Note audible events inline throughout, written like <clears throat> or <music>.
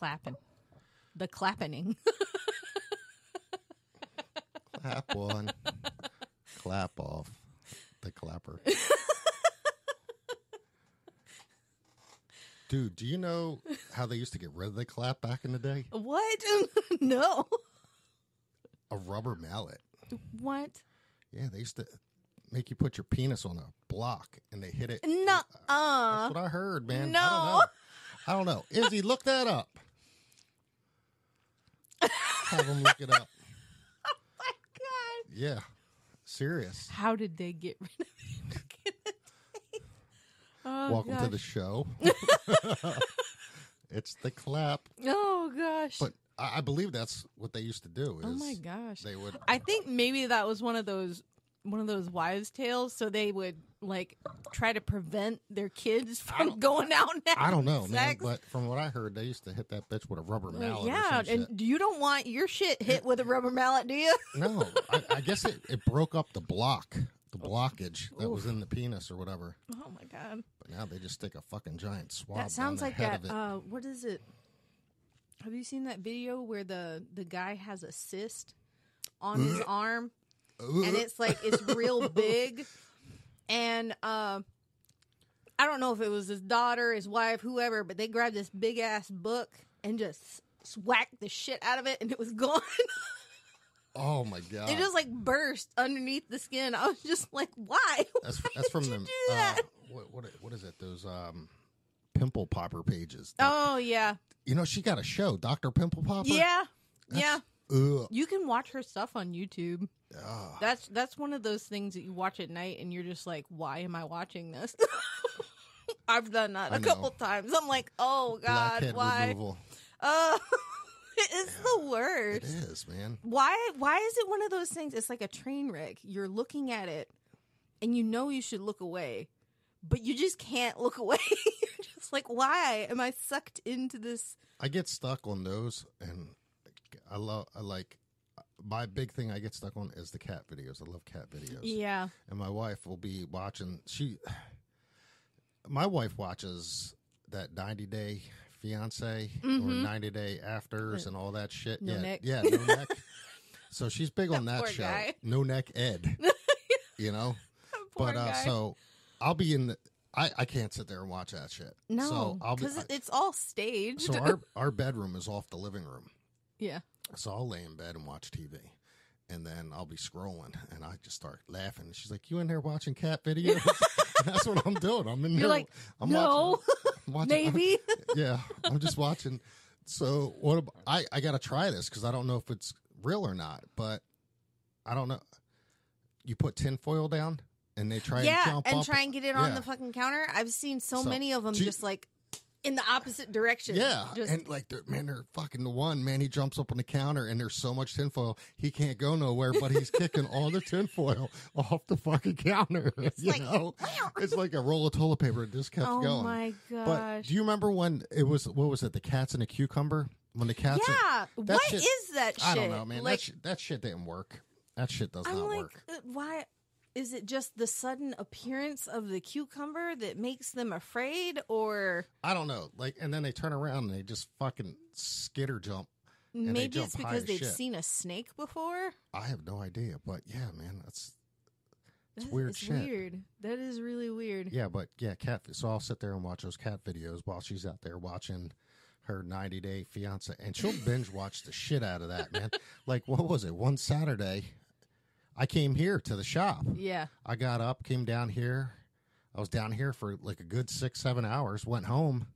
clapping. The clapping. Clap one, clap off. The clapper. <laughs> Dude, do you know how they used to get rid of the clap back in the day? what? <laughs> no. A rubber mallet. What? Yeah, they used to make you put your penis on a block and they hit it. No. Uh. That's what I heard, man. No. I don't know. I don't know. Izzy, look that up. Have them look it up. <laughs> Oh my God. Yeah. Serious. How did they get rid of it? back in the day? Oh, Welcome to the show. <laughs> it's the clap. Oh gosh. But I, I believe that's what they used to do. Oh is oh my gosh. They would. I think maybe that was one of those one of those wives' tales. So they would like try to prevent their kids from going out and I don't know, man. sex. But from what I heard, they used to hit that bitch with a rubber mallet. or yeah, some and you don't want your shit hit with a rubber mallet, do you? no, I, I guess it, it broke up the block, the blockage that was in the penis or whatever. Oh my god, But now they just stick a fucking giant swab. that sounds down like head that. Of it. Uh, what is it? Have you seen that video where the the guy has a cyst on his arm, and it's like it's real <laughs> big, and uh, I don't know if it was his daughter, his wife, whoever, but they grabbed this big ass book and just whacked the shit out of it, and it was <laughs> gone. oh my god! it just like burst underneath the skin. I was just like, why? <laughs> That's Why that's from them. do that? Uh, what, what what is it? Those um, pimple popper pages. oh yeah, You know, she got a show, Doctor Pimple Popper. yeah, yeah. Ugh. You can watch her stuff on YouTube. Ugh. That's that's one of those things that you watch at night and you're just like, why am I watching this? <laughs> I've done that I a couple times. I'm like, oh god, Blackhead why? removal. <laughs> Uh, it's the worst. It is, man. Why? Why is it one of those things? It's like a train wreck. You're looking at it, and you know you should look away, but you just can't look <laughs> away. you're just like, why am I sucked into this? I get stuck on those, and I love. I like. My big thing I get stuck on is the cat videos. I love cat videos. Yeah. and my wife will be watching. She, my wife watches that ninety day fiance or ninety day afters and all that shit. Mm-hmm. No yeah, neck. yeah, no neck. <laughs> So she's big on that show. guy. No neck Ed. <laughs> you know, but uh, so I'll be in the. I, I can't sit there and watch that shit. No, so I'll be. because I- it's all staged. so our <laughs> our bedroom is off the living room. yeah. So I'll lay in bed and watch TV. And then I'll be scrolling and I just start laughing. And she's like, You in there watching cat videos? <laughs> <laughs> That's what I'm doing. I'm in You're there. like, I'm no, watching, I'm watching- maybe. <laughs> yeah. I'm just watching. So what ab- I, I got to try this because I don't know if it's real or not, but I don't know. You put tinfoil down and they try and yeah, and up. try and get it on the fucking counter. I've seen so, So, many of them you- just like in the opposite direction. Yeah, just and like they're, man, they're fucking the one man. He jumps up on the counter, and there's so much tinfoil, he can't go nowhere. But he's kicking all the tinfoil <laughs> off the fucking counter. <laughs> you like, know, it's like a roll of toilet paper. It just kept going. oh going. my But do you remember when it was? What was it? The cats and the cucumber. When the cats. yeah, that what is shit- that shit? I don't know, man. Like, that sh- that shit didn't work. That shit does I'm not like, work. uh, why? Is it just the sudden appearance of the cucumber that makes them afraid, or I don't know. Like, and then they turn around and they just fucking skitter jump. maybe jump it's because they've shit. seen a snake before? I have no idea, but yeah, man, that's it's That- weird it's shit. Weird. That is really weird. Yeah, but yeah, cat. So I'll sit there and watch those cat videos while she's out there watching her 90 day fiance, and she'll binge watch the shit out of that, man. <laughs> Like, what was it? One Saturday, I came here to the shop. Yeah. I got up, came down here. I was down here for like a good six, seven hours. Went home.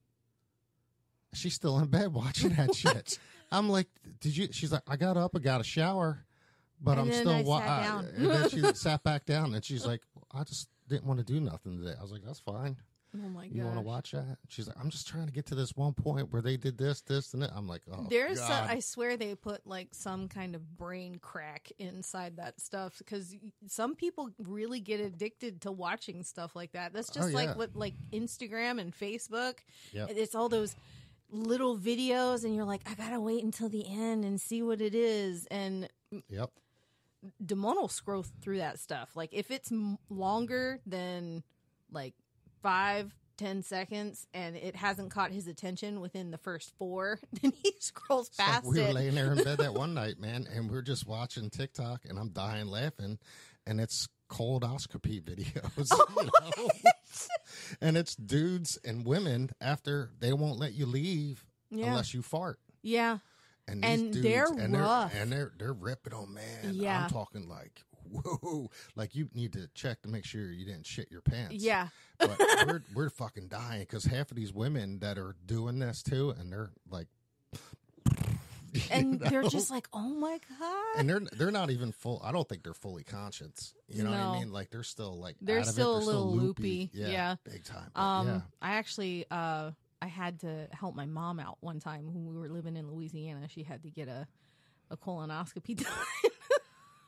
She's still in bed watching that <laughs> shit. I'm like, did you? She's like, I got up, I got a shower, but And I'm still. I wa- sat I- down. and then she <laughs> sat back down, and she's like, I just didn't want to do nothing today. I was like, that's fine. Oh my god. You want to watch that? She's like, I'm just trying to get to this one point where they did this, this, and that. I'm like, oh, There's, God. I swear, they put like some kind of brain crack inside that stuff because some people really get addicted to watching stuff like that. That's oh, just Oh, like yeah. what like Instagram and Facebook. Yep. It's all those little videos, and you're like, I gotta wait until the end and see what it is. And Yep. Damon will scroll through that stuff. Like if it's m- longer than like five 10 seconds and it hasn't caught his attention within the first four, <laughs> then he scrolls So past we were it. laying there in bed that one <laughs> night, man, and we are just watching TikTok, and I'm dying laughing, and it's colonoscopy <laughs> videos, Oh you know? and it's dudes and women after they won't let you leave Yeah. unless you fart. Yeah. And, And dudes, they're and rough. they're and they're they're ripping on man. Yeah. I'm talking like whoa, like you need to check to make sure you didn't shit your pants. Yeah. but we're <laughs> we're fucking dying because half of these women that are doing this too, and they're like, <laughs> And they're just like, oh my God. and they're they're not even full. I don't think they're fully conscious. You know what I mean? Like they're still like They're out of it. still a They're little loopy. loopy. Yeah, Yeah. big time. But Um, yeah. I actually, uh, I had to help my mom out one time when we were living in Louisiana. She had to get a, a colonoscopy <laughs> done.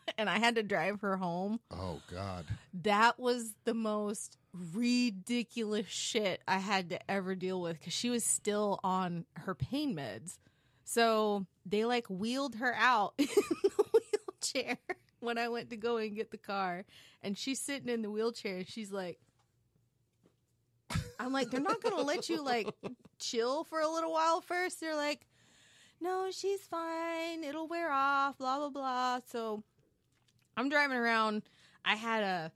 <laughs> and I had to drive her home. Oh God. That was the most ridiculous shit I had to ever deal with because she was still on her pain meds. So they like wheeled her out <laughs> in the wheelchair when I went to go and get the car. And she's sitting in the wheelchair and she's like, I'm like, they're not going to let you like chill for a little while first. They're like, no, she's fine. It'll wear off, blah, blah, blah. So I'm driving around. I had a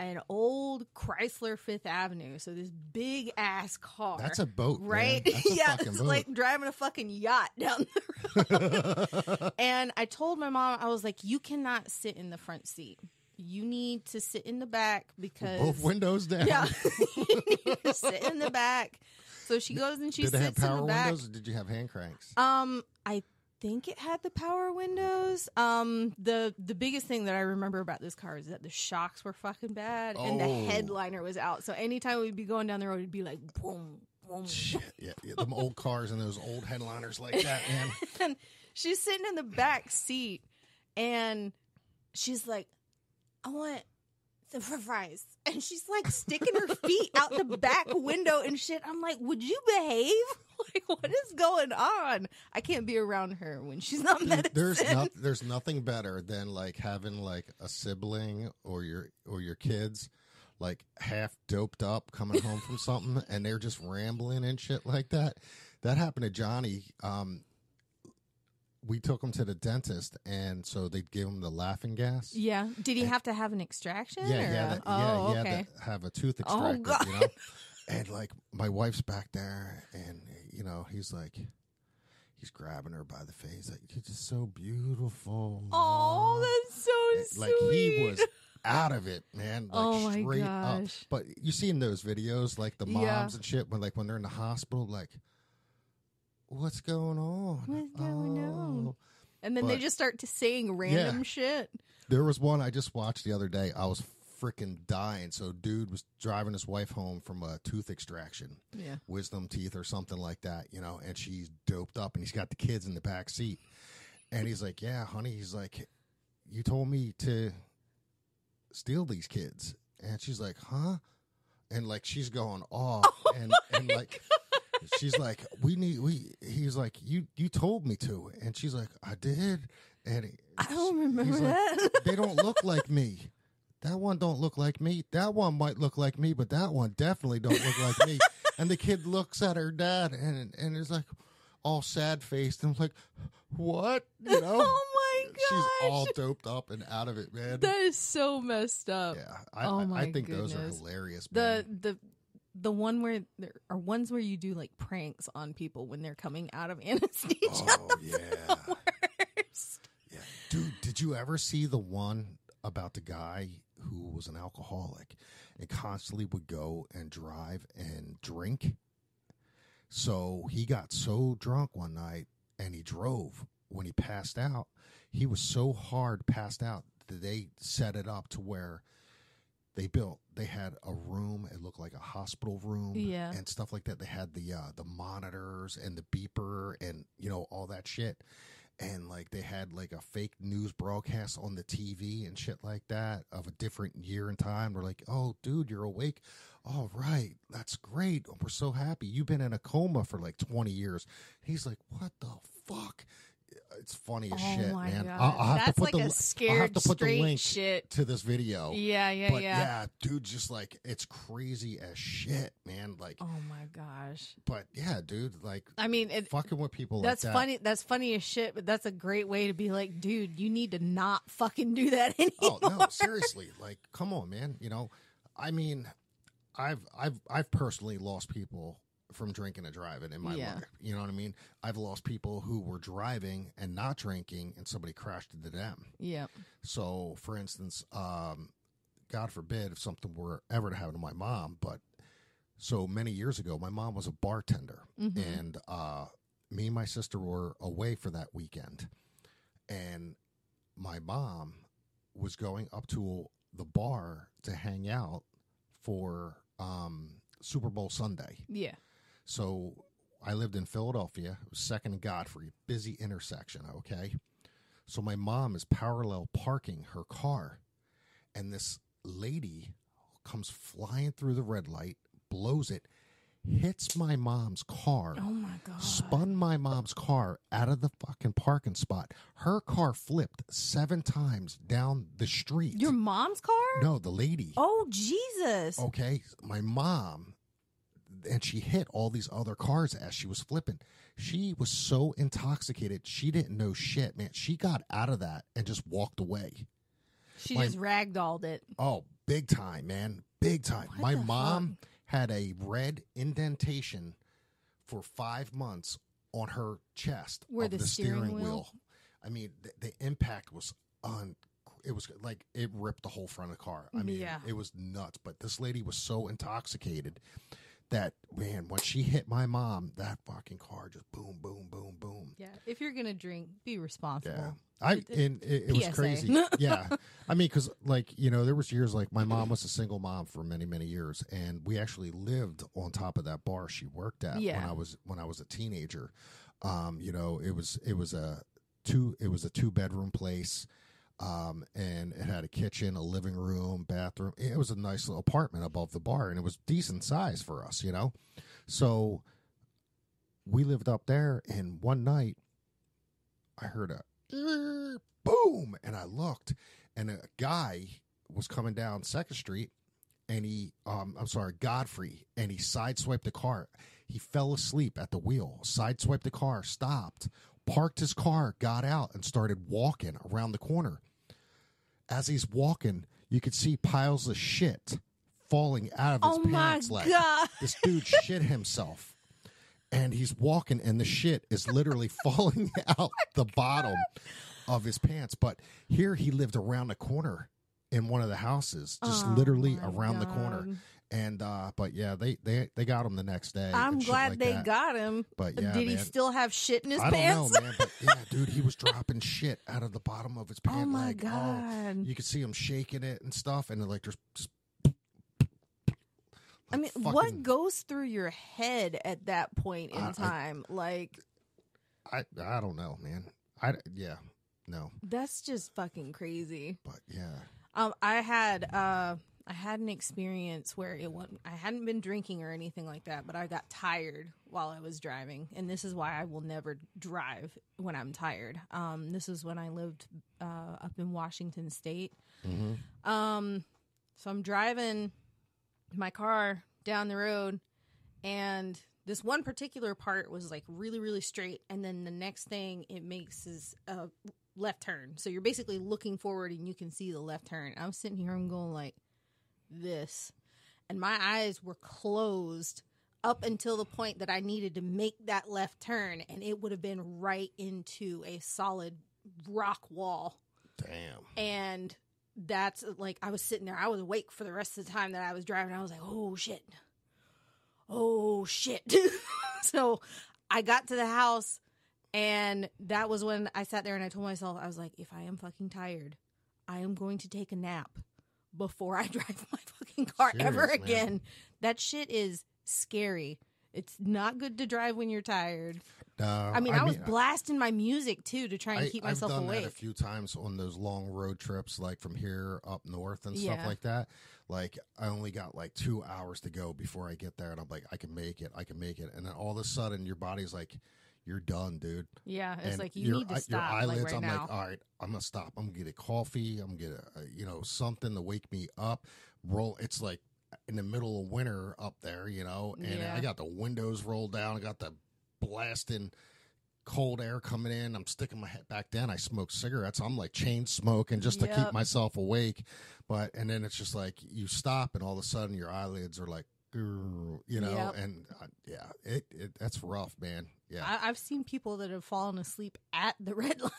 an old Chrysler Fifth Avenue, so this big ass car. That's a boat, right? <laughs> Yeah, it's boat. like driving a fucking yacht <laughs> down the road. <laughs> and I told my mom, I was like, "You cannot sit in the front seat. You need to sit in the back because Both windows down. yeah, you need to sit in the back." So she goes and she did it have sits in the back. windows or did you have hand cranks? Um, I think it had the power windows. Um, the the biggest thing that I remember about this car is that the shocks were fucking bad and the Oh. headliner was out. So anytime we'd be going down the road, it'd be like boom, boom. Shit, yeah, yeah, them old <laughs> cars and those old headliners like that, man. <laughs> and she's sitting in the back seat, and she's like, "I want." some fries and she's like sticking her feet out the back window and shit. I'm like, would you behave? <laughs> Like, what is going on? I can't be around her when she's not medicine. there's no, <laughs> there's nothing better than like having like a sibling or your or your kids like half doped up coming home from something and they're just rambling and shit like that. That happened to Johnny. Um, we took him to the dentist, and so they gave him the laughing gas. Yeah. Did he have to have an extraction? Yeah, or yeah, that, oh, yeah, he okay. had to have a tooth extracted. Oh, extracted, God. you know. And like my wife's back there, and you know he's like, he's grabbing her by the face, like you're just so beautiful. Oh, that's so And, sweet. like he was out of it, man. Oh like Oh, my straight up. gosh. But you see in those videos, like the Yeah. moms and shit, when like when they're in the hospital, like, what's going on? What's going on? Oh. And then they just start to saying random Yeah. shit. There was one I just watched the other day. I was freaking dying. So, dude was driving his wife home from a tooth extraction, Yeah. wisdom teeth or something like that, you know, and she's doped up and he's got the kids in the back seat. And he's like, Yeah, honey. He's like, You told me to steal these kids. And she's like, Huh? And like, she's going off. <laughs> Oh and, and like, she's like, We need, we, he's like, You, you told me to. And she's like, I did. And he- I don't remember he's like, that. they don't look like me. That one don't look like me. That one might look like me, but that one definitely don't look like me. And the kid looks at her dad and and is like all sad faced and like, what? You <laughs> know? oh my gosh. She's all doped up and out of it, man. that is so messed up. yeah, I, Oh I, my I think those are hilarious. Man. the the one where there are ones where you do like pranks on people when they're coming out of anesthesia. <laughs> Oh <laughs> yeah, Worst. yeah, dude. Did you ever see the one about the guy who was an alcoholic and constantly would go and drive and drink? So he got so drunk one night and he drove. When he passed out, he was so hard passed out that they set it up to where they built they had a room it looked like a hospital room Yeah. and stuff like that they had the uh the monitors and the beeper and you know all that shit and like they had like a fake news broadcast on the TV and shit like that of a different year and time. We're like, oh, dude, you're awake. All right, that's great. We're so happy. You've been in a coma for like 20 years. He's like, what the fuck? It's funny as Oh shit, man. god, I'll, I'll have that's to put like the a I'll scared have to put the link shit. to this video. Yeah, yeah, but yeah. yeah, dude, just like it's crazy as shit, man. Like, Oh my gosh. but yeah, dude, like I mean, it, fucking with people that's like that. funny. That's funny as shit. But that's a great way to be like, dude, you need to not fucking do that anymore. <laughs> Oh no, seriously, like, come on, man. You know, I mean, I've I've I've personally lost people from drinking and driving in my Yeah. life. You know what I mean? I've lost people who were driving and not drinking, and somebody crashed into them. Yeah. So, for instance, um, God forbid if something were ever to happen to my mom, but so many years ago, my mom was a bartender, Mhm. and uh, me and my sister were away for that weekend, and my mom was going up to the bar to hang out for um, Super Bowl Sunday. Yeah. So I lived in Philadelphia, it was second and Godfrey, busy intersection, okay? So my mom is parallel parking her car, and this lady comes flying through the red light, blows it, hits my mom's car, Oh my god. spun my mom's car out of the fucking parking spot. Her car flipped seven times down the street. Your mom's car? no, the lady. Oh Jesus. Okay, my mom, and she hit all these other cars as she was flipping. She was so intoxicated, she didn't know shit, man. She got out of that and just walked away. she my- just ragdolled it. Oh, big time, man, big time. What my mom had a red indentation for five months on her chest Where of the the, steering steering, wheel- wheel. I mean, the, the impact was on. It was like it ripped the whole front of the car. I mean, Yeah. it was nuts. But this lady was so intoxicated that man, when she hit my mom, that fucking car just boom, boom, boom, boom. Yeah. If you're gonna drink, be responsible. Yeah. I and it, it was crazy. <laughs> yeah, I mean, because like you know, there was years like my mom was a single mom for many many years, and we actually lived on top of that bar she worked at when I was when I was a teenager. Um, you know, it was it was a two it was a two bedroom place. Um, and it had a kitchen, a living room, bathroom. It was a nice little apartment above the bar, and it was decent size for us, you know. So we lived up there, and one night I heard a <clears throat> boom, and I looked, and a guy was coming down Second Street, and he, um, I'm sorry, Godfrey, and he sideswiped the car. He fell asleep at the wheel, sideswiped the car, stopped, parked his car, got out, and started walking around the corner. As he's walking, you could see piles of shit falling out of his Oh my pants leg. god. This dude shit himself. And he's walking, and the shit is literally <laughs> falling out oh the bottom of his pants. But here he lived around the corner in one of the houses, just Oh literally around the corner. And uh, but yeah, they they they got him the next day. I'm glad like they that. got him. But yeah, Did he still have shit in his I don't pants? know, man. But yeah, <laughs> dude, he was dropping shit out of the bottom of his pant oh my leg. god. you could see him shaking it and stuff, and like there's. Just, I mean, like what goes through your head at that point in I- I- time? like, I I don't know, man. I yeah, no, that's just fucking crazy. but yeah. Um, I had uh, I had an experience where it wasn't. I hadn't been drinking or anything like that, but I got tired while I was driving, and this is why I will never drive when I'm tired. Um, this is when I lived uh, up in Washington State. Mm-hmm. Um, so I'm driving my car down the road, and this one particular part was like really, really straight, and then the next thing it makes is a left turn. So you're basically looking forward, and you can see the left turn. I'm sitting here, I'm going like this, and my eyes were closed up until the point that I needed to make that left turn, and it would have been right into a solid rock wall Damn. and that's like I was sitting there. I was awake for the rest of the time that I was driving. I was like, "Oh shit, oh shit." <laughs> so I got to the house, and that was when I sat there and I told myself, I was like, "If I am fucking tired, I am going to take a nap before I <laughs> drive my fucking car ever man. again." That shit is scary. It's not good to drive when you're tired. No, I mean, I, was blasting my music too to try and I- keep myself I've done awake. that a few times on those long road trips, like from here up north and stuff Yeah. like that. Like I only got like two hours to go before I get there, and I'm like, I can make it, I can make it, and then all of a sudden your body's like, you're done, dude. Yeah, it's And like you your need to stop Your eyelids, like right I'm now. like, all right, I'm gonna stop. I'm gonna get a coffee. I'm gonna get a, you know something to wake me up. Roll. It's like in the middle of winter up there, you know, and Yeah. I got the windows rolled down. I got the blasting cold air coming in. I'm sticking my head back down. I smoke cigarettes. I'm like chain smoking just to keep myself awake. But and then it's just like you stop, and all of a sudden your eyelids are like. You know, Yep. and uh, yeah, it, it that's rough, man. Yeah, I, I've seen people that have fallen asleep at the red <laughs> light,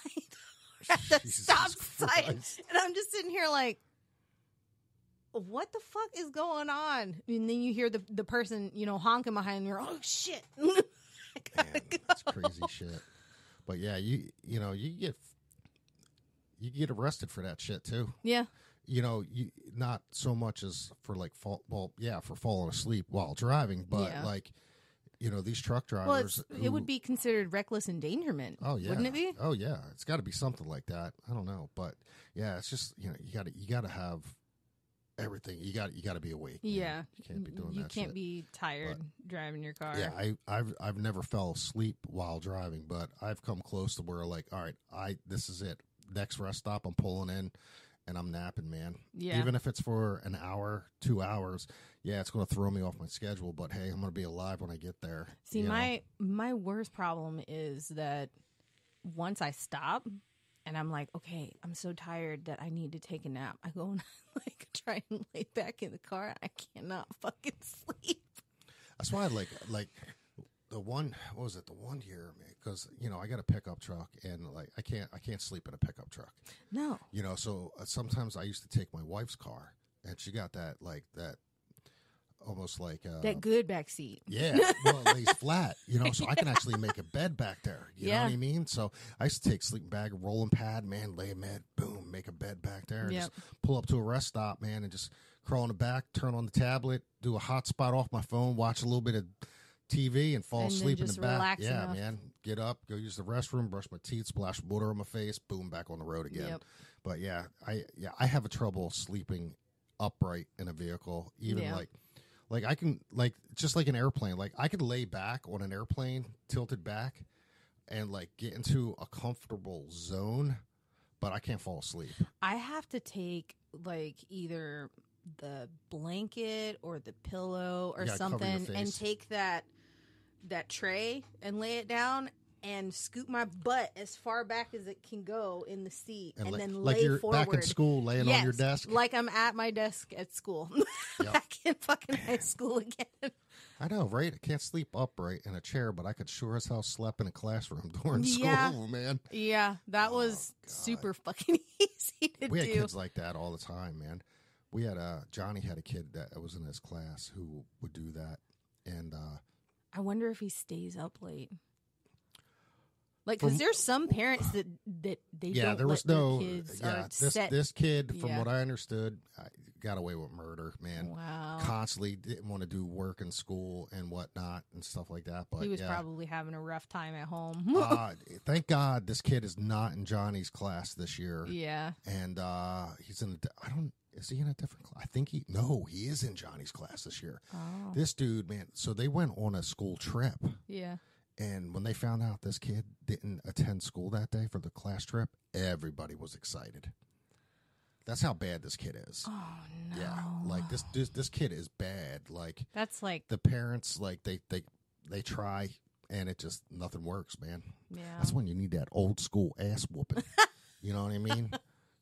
<laughs> at the Jesus stop <laughs> sign, and I'm just sitting here like, what the fuck is going on? And then you hear the the person, you know, honking behind you. Oh shit! Man, go. that's crazy shit. But yeah, you you know you get you get arrested for that shit too. Yeah, You know, you not so much as for like fall. Well, yeah, for falling asleep while driving, but Yeah. like you know these truck drivers. well, it's, it would be considered reckless endangerment. Oh yeah, wouldn't it be? Oh yeah, it's got to be something like that. I don't know, but yeah, it's just you know you got to you got to have everything. You got you got to be awake. Yeah, you can't be doing You that. You can't shit. be tired driving your car. Yeah, I, I've I've never fell asleep while driving, but I've come close to where like, all right, I this is it. Next rest stop, I'm pulling in, and I'm napping, man. Yeah. Even if it's for an hour, two hours, yeah, it's going to throw me off my schedule. But hey, I'm going to be alive when I get there. See, you know? my my worst problem is that once I stop and I'm like, okay, I'm so tired that I need to take a nap. I go <laughs> and I like try and lay back in the car. I cannot fucking <laughs> sleep. That's why I like like the one. What was it? The one year, because you know I got a pickup truck, and like I can't I can't sleep in a pickup truck. No. You know, so uh, sometimes I used to take my wife's car, and she got that like that, almost like uh, That good back seat. yeah, well, it lays flat, you know, so I can actually make a bed back there. You know Yeah. what I mean? So I used to take sleeping bag, rolling pad, man, lay a bed, boom, make a bed back there, and Yep. just pull up to a rest stop, man, and just crawl in the back, turn on the tablet, do a hotspot off my phone, watch a little bit of TV, and fall And asleep in the back. Yeah, enough. man, get up, go use the restroom, brush my teeth, splash water on my face, boom, back on the road again. Yep. But yeah, I yeah I have a trouble sleeping upright in a vehicle, even Yeah. like like I can like just like an airplane. Like I could lay back on an airplane, tilted back, and like get into a comfortable zone, but I can't fall asleep. I have to take like either the blanket or the pillow or You gotta cover your something and take that that tray and lay it down and scoot my butt as far back as it can go in the seat and, And, like, then like lay you're forward. back in school, laying on your desk. like I'm at my desk at school. <laughs> Yep. back in fucking high school again. I know, right? I can't sleep upright in a chair, but I could sure as hell sleep in a classroom <laughs> during Yeah. school, man. Yeah, that was Oh, God. super fucking <laughs> easy to do. we had do. kids like that all the time, man. We had uh Johnny had a kid that was in his class who would do that, and uh I wonder if he stays up late. Like, because there's some parents that that they yeah, don't there was no kids yeah. This set. this kid, from Yeah. what I understood, I got away with murder, man. wow, Constantly didn't want to do work in school and whatnot and stuff like that. But he was yeah. probably having a rough time at home. uh, <laughs> thank God this kid is not in Johnny's class this year, yeah, and uh he's in. I don't. Is he in a different class? I think he. No, he is in Johnny's class this year. oh, This dude, man. So they went on a school trip. yeah. And when they found out this kid didn't attend school that day for the class trip, everybody was excited. That's how bad this kid is. Oh no, Yeah, like this, this this kid is bad. Like That's like, the parents, like they they they try, and it just nothing works, man. yeah, That's when you need that old school ass whooping. <laughs> you know what I mean?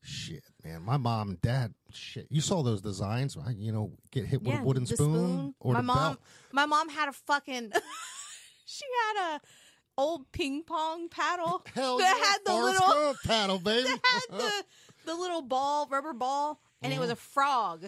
Shit, man. My mom and dad, shit. You saw those designs, right? You know, get hit with yeah. a wooden the spoon, or my the mom, belt. my mom had a fucking. <laughs> she had a old ping pong paddle <laughs> Hell that yeah, had the Forrest little Gump paddle, <laughs> baby. that had the the little ball, rubber ball, and it was Mm-hmm. a frog.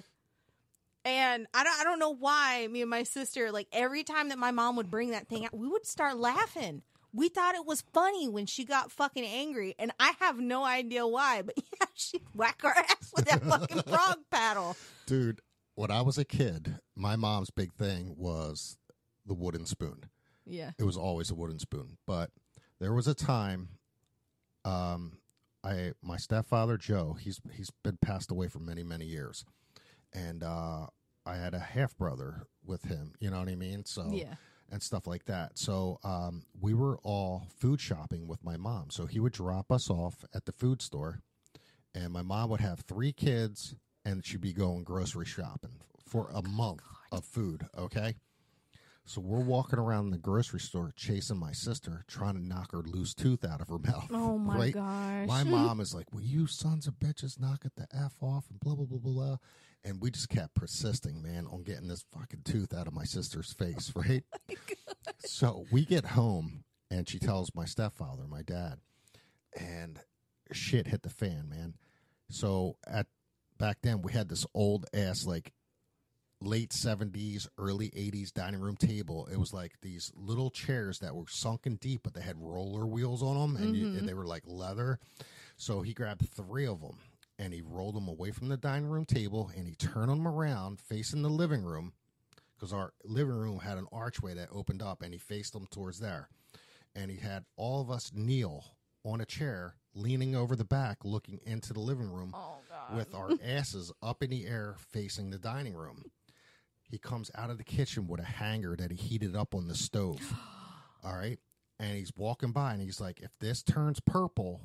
And I don't I don't know why me and my sister like every time that my mom would bring that thing out, we would start laughing. We thought it was funny when she got fucking angry, and I have no idea why. But <laughs> yeah, she'd whack our ass with that fucking <laughs> frog paddle. Dude, when I was a kid, my mom's big thing was the wooden spoon. Yeah. It was always a wooden spoon. But there was a time um I my stepfather Joe, he's he's been passed away for many, many years. And uh I had a half brother with him, you know what I mean? So Yeah. And stuff like that. So um, we were all food shopping with my mom. So he would drop us off at the food store, and my mom would have three kids, and she'd be going grocery shopping for a month of food. Okay. So we're walking around the grocery store chasing my sister, trying to knock her loose tooth out of her <laughs> mouth. Oh my right? gosh. My <laughs> mom is like, "Will you sons of bitches knock it the f off?" and blah blah blah blah blah. And we just kept persisting, man, on getting this fucking tooth out of my sister's face, <laughs> right? Oh so we get home, and she tells my stepfather, my dad, and shit hit the fan, man. So at back then, we had this old ass like late 70s early 80s dining room table it was like these little chairs that were sunken deep but they had roller wheels on them and, you, and mm-hmm. they were like leather so he grabbed three of them and he rolled them away from the dining room table and he turned them around facing the living room because our living room had an archway that opened up and he faced them towards there and he had all of us kneel on a chair leaning over the back looking into the living room Oh with our <laughs> asses up in the air facing the dining room. He comes out of the kitchen with a hanger that he heated up on the stove. <gasps> All right. And he's walking by and he's like, if this turns purple,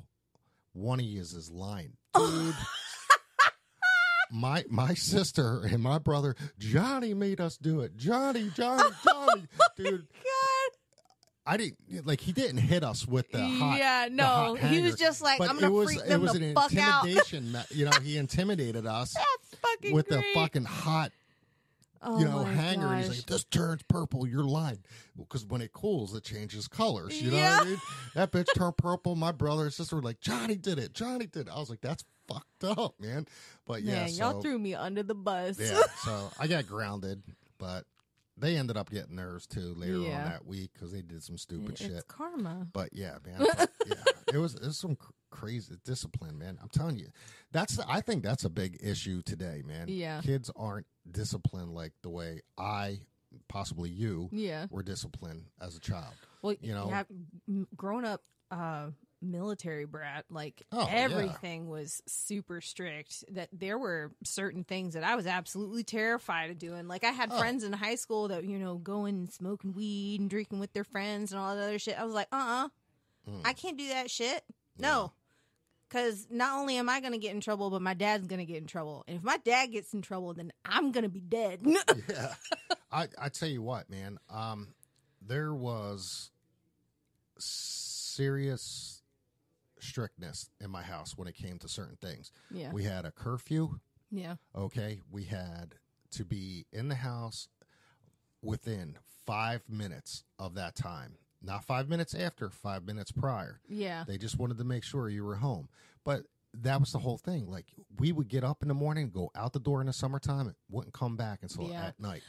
one of you is is lying. Dude. <laughs> my my sister and my brother, Johnny made us do it. Johnny, Johnny, <laughs> oh Johnny. Dude, God. I didn't like he didn't hit us with the hot yeah, no. hot He was just like, I'm gonna was, freak it them was the an fuck out. intimidation. me- you know, he <laughs> intimidated us with great. the fucking hot, oh you know, hanger. And he's gosh. like, "This turns purple. You're lying." Because when it cools, it changes colors. You know Yeah. what I mean? That bitch turned purple. My brother and sister were like, "Johnny did it. Johnny did." it. I was like, "That's fucked up, man." But yeah, Man, so, y'all threw me under the bus. yeah. So I got grounded, but they ended up getting theirs too later Yeah. on that week because they did some stupid it's shit. karma. But yeah, man. <laughs> yeah, it was it was some cr- crazy discipline, man. I'm telling you, that's I think that's a big issue today, man. Yeah. kids aren't disciplined like the way I, possibly you, Yeah. were disciplined as a child. Well, You know? yeah, grown up uh, military brat, like Oh, yeah. everything was super strict. That there were certain things that I was absolutely terrified of doing. Like I had Oh. friends in high school that you know going and smoking weed and drinking with their friends and all that other shit. I was like, uh, uh Mm. I can't do that shit. No. Because not only am I going to get in trouble, but my dad's going to get in trouble. And if my dad gets in trouble, then I'm going to be dead. <laughs> yeah. <laughs> I I tell you what, man. Um, there was serious strictness in my house when it came to certain things. yeah. We had a curfew. Yeah. Okay, we had to be in the house within five minutes of that time. Not five minutes after, five minutes prior. Yeah. They just wanted to make sure you were home. But that was the whole thing. Like we would get up in the morning, go out the door in the summertime, and wouldn't come back until Yeah. at night.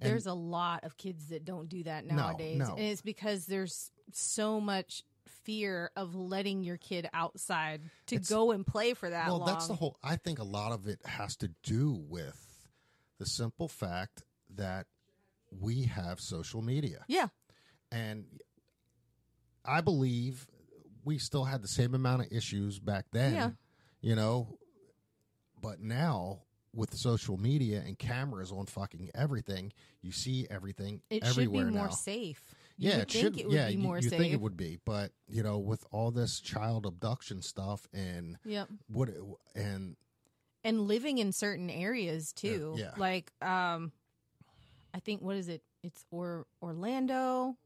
There's a lot of kids that don't do that No, nowadays. no. And it's because there's so much fear of letting your kid outside to It's- go and play for that well, long. that's the whole. I think a lot of it has to do with the simple fact that we have social media. yeah. and I believe we still had the same amount of issues back then. Yeah. You know, but now with social media and cameras on fucking everything, you see everything It everywhere should be more now. safe. You yeah, it should. it yeah, be you, you think it would be, but you know, with all this child abduction stuff and Yep. what and And living in certain areas too. yeah. Like um I think what is it? It's or Orlando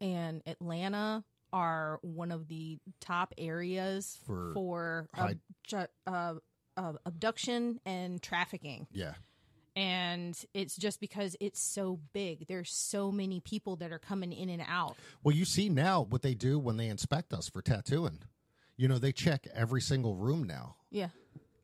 and Atlanta are one of the top areas For for high- uh, uh, abduction and trafficking. yeah, and it's just because it's so big. There's so many people that are coming in and out. Well, you see now what they do when they inspect us for tattooing. You know, they check every single room now. Yeah.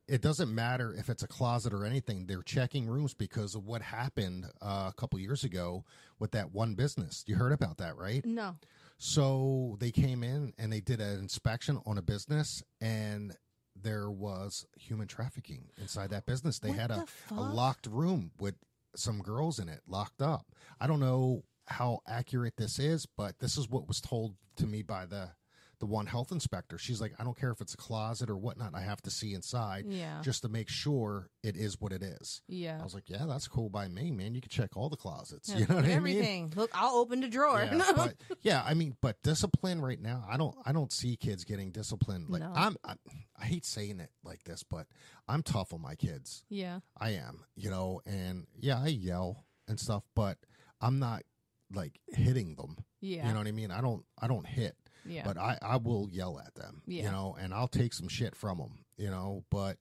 It doesn't matter if it's a closet or anything. They're checking rooms because of what happened uh, a couple years ago with that one business. You heard about that, right? No. So they came in and they did an inspection on a business, and there was human trafficking inside that business. They What had a, the a locked room with some girls in it, locked up. I don't know how accurate this is, but this is what was told to me by the the one health inspector. She's like, I don't care if it's a closet or whatnot. I have to see inside Yeah. just to make sure it is what it is. Yeah. I was like, yeah, that's cool by me, man. You can check all the closets. <laughs> Yeah, You know what I mean? Everything. Look, I'll open the drawer. Yeah, <laughs> but yeah, I mean, but discipline right now, I don't, I don't see kids getting disciplined. Like No. I'm, I, I hate saying it like this, but I'm tough on my kids. yeah. I am, you know, and yeah, I yell and stuff, but I'm not like hitting them. Yeah. You know what I mean? I don't, I don't hit, yeah. but I, I will yell at them. You know, and I'll take some shit from them. You know, but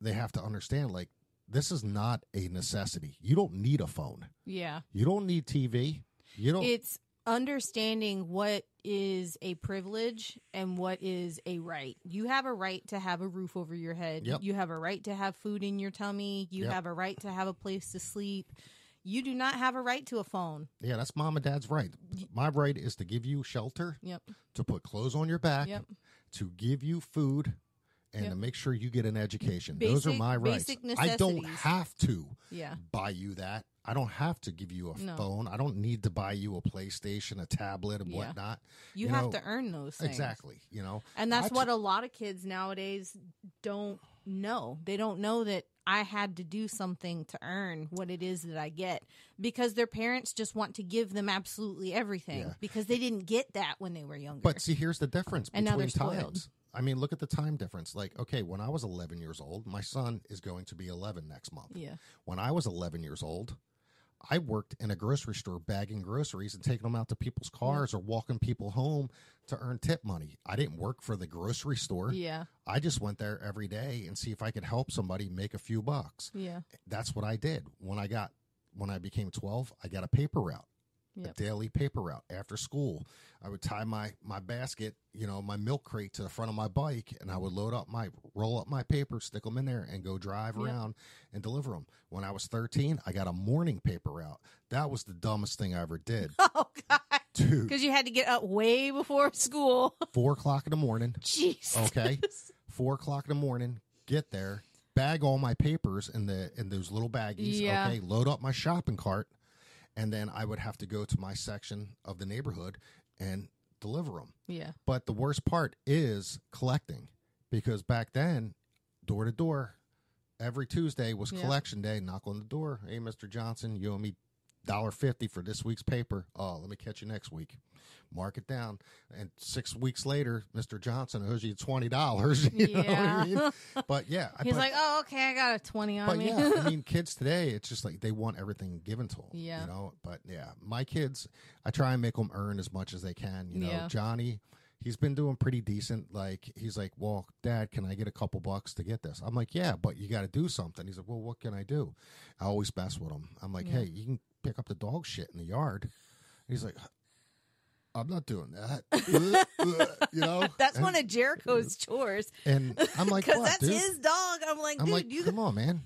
they have to understand like this is not a necessity. You don't need a phone. yeah. You don't need TV. You don't. It's understanding what is a privilege and what is a right. You have a right to have a roof over your head. Yep. You have a right to have food in your tummy. You Yep. have a right to have a place to sleep. You do not have a right to a phone. Yeah, that's mom and dad's right. My right is to give you shelter, Yep. to put clothes on your back, Yep. to give you food, and Yep. to make sure you get an education. Those are my rights. basic I don't have to Yeah. buy you that. I don't have to give you a No. phone. I don't need to buy you a PlayStation, a tablet, and Yeah. whatnot. You, You have know, to earn those things. Exactly. You know, And that's I what t- a lot of kids nowadays don't know. They don't know that I had to do something to earn what it is that I get because their parents just want to give them absolutely everything Yeah. because they didn't get that when they were younger. But see, here's the difference And between times. I mean, look at the time difference. Like, okay, when I was 11 years old, my son is going to be 11 next month. yeah. When I was 11 years old, I worked in a grocery store bagging groceries and taking them out to people's cars or walking people home to earn tip money. I didn't work for the grocery store. Yeah. I just went there every day and see if I could help somebody make a few bucks. Yeah. That's what I did. When I got when I became 12, I got a paper route. A daily paper route after school. I would tie my my basket, you know, my milk crate to the front of my bike and I would load up my roll up my papers, stick them in there and go drive Yep. around and deliver them. When I was 13, I got a morning paper route. That was the dumbest thing I ever did. <laughs> Oh God! Dude, Because you had to get up way before school. <laughs> four o'clock in the morning. Jeez. Okay. Four o'clock in the morning, get there, bag all my papers in the in those little baggies. Yeah. Okay, load up my shopping cart, and then I would have to go to my section of the neighborhood and deliver them. Yeah. But the worst part is collecting, because back then, door to door, every Tuesday was Yeah. collection day. Knock on the door. Hey, Mister Johnson, you owe me dollar fifty for this week's paper. Oh, let me catch you next week. Mark it down. And six weeks later, Mister Johnson owes you twenty dollars. <laughs> You know what Yeah. I mean? But yeah, He's but- like, oh, okay, I got a 20 on but me. yeah, I <laughs> mean, kids today, it's just like they want everything given to them. Yeah. You know, but yeah, my kids, I try and make them earn as much as they can. You know, Yeah. Johnny, he's been doing pretty decent. Like, he's like, well, dad, can I get a couple bucks to get this? I'm like, yeah, but you got to do something. He's like, well, what can I do? I always mess with him. I'm like, Yeah. hey, you can pick up the dog shit in the yard. He's like, I'm not doing that. <laughs> Uh, uh, you know, <laughs> That's and, one of Jericho's chores. and I'm like, <laughs> Because that's dude? his dog. I'm like, I'm dude, like, you, come on, man.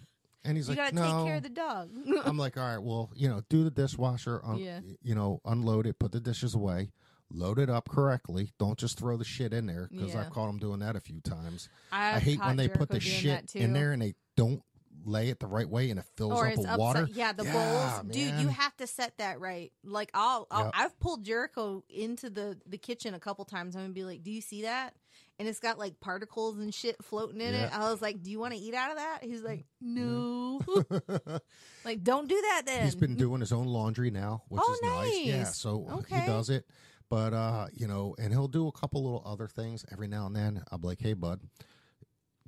And he's you like, gotta no. take care of the dog. I'm like, all right, well, you know, do the dishwasher, un- Yeah. you know, unload it, put the dishes away, load it up correctly. Don't just throw the shit in there because Yeah. I've caught them doing that a few times. I've I hate when they put the shit in there and they don't lay it the right way and it fills or up with upside. water. Yeah, the Yeah, bowls, dude. You have to set that right. Like I'll, I'll Yep. I've pulled Jericho into the the kitchen a couple times. I'm gonna be like, "Do you see that?" And it's got like particles and shit floating in it. I was like, "Do you want to eat out of that?" He's like, "No." <laughs> <laughs> like, don't do that then. He's been doing his own laundry now, which Oh, is nice. Yeah, so Okay. he does it. But uh, you know, and he'll do a couple little other things every now and then. I'm like, hey, bud,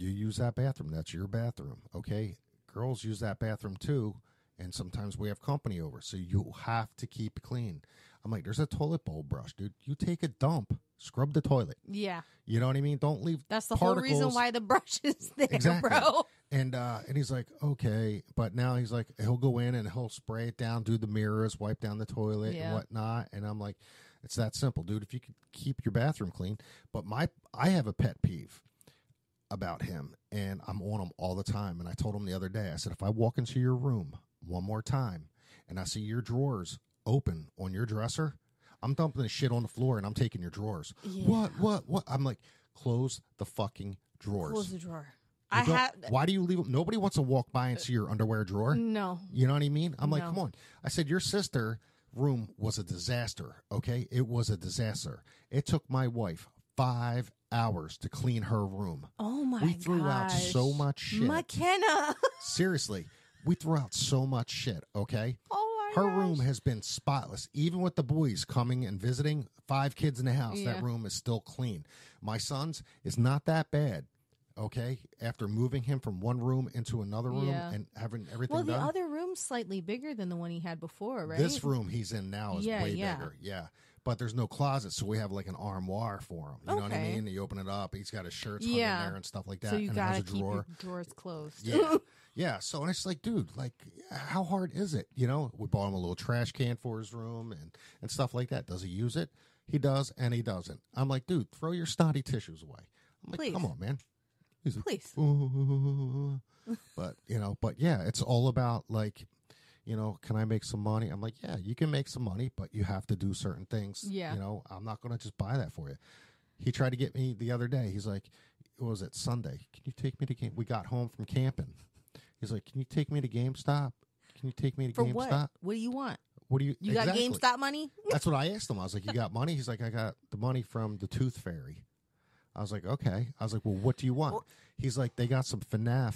you use that bathroom. That's your bathroom. Okay. Girls use that bathroom too. And sometimes we have company over. So you have to keep it clean. I'm like, there's a toilet bowl brush, dude. You take a dump, scrub the toilet. yeah, You know what I mean? Don't leave that's the whole reason why the brush is <laughs> there, Exactly. bro. And uh, and he's like, okay, but now he's like, he'll go in and he'll spray it down, do the mirrors, wipe down the toilet Yeah. and whatnot. And I'm like, it's that simple, dude. If you could keep your bathroom clean. But my, I have a pet peeve about him, and I'm on him all the time. And I told him the other day, I said, if I walk into your room one more time and I see your drawers open on your dresser, I'm dumping the shit on the floor and I'm taking your drawers. Yeah. What? What? What? I'm like, close the fucking drawers. Close the drawer. You I have Why do you leave them? Nobody wants to walk by and see your underwear drawer. no. You know what I mean? I'm like, come on. I said, your sister room was a disaster. Okay, it was a disaster. It took my wife five hours to clean her room. Oh my we threw out so much shit. McKenna. <laughs> Seriously, we threw out so much shit. Okay, oh my her gosh. room has been spotless. Even with the boys coming and visiting, five kids in the house, Yeah. that room is still clean. My son's is not that bad. Okay, after moving him from one room into another room Yeah. and having everything Well, the done. other room's slightly bigger than the one he had before, right? This room he's in now is Yeah, way bigger. Yeah. But there's no closet, so we have like an armoire for him. You know what I Okay. mean? You open it up, he's got his shirts hung Yeah. in there and stuff like that. so you and it has gotta a keep drawer. your drawers closed. Yeah. <laughs> yeah. So and it's like, dude, like how hard is it? You know, we bought him a little trash can for his room and, and stuff like that. Does he use it? He does and he doesn't. I'm like, dude, throw your snotty tissues away. I'm like, Please. come on, man. He's like, Please. <laughs> but you know, but yeah, it's all about like, you know, can I make some money? I'm like, yeah, you can make some money, but you have to do certain things. Yeah. You know, I'm not going to just buy that for you. He tried to get me the other day. He's like, what was it Sunday? Can you take me to game? We got home from camping. He's like, can you take me to GameStop? Can you take me to For GameStop? what? What do you want? What do you? You exactly. got GameStop money? <laughs> That's what I asked him. I was like, "You got money?" He's like, "I got the money from the Tooth Fairy." I was like, "Okay." I was like, "Well, what do you want?" He's like, "They got some FNAF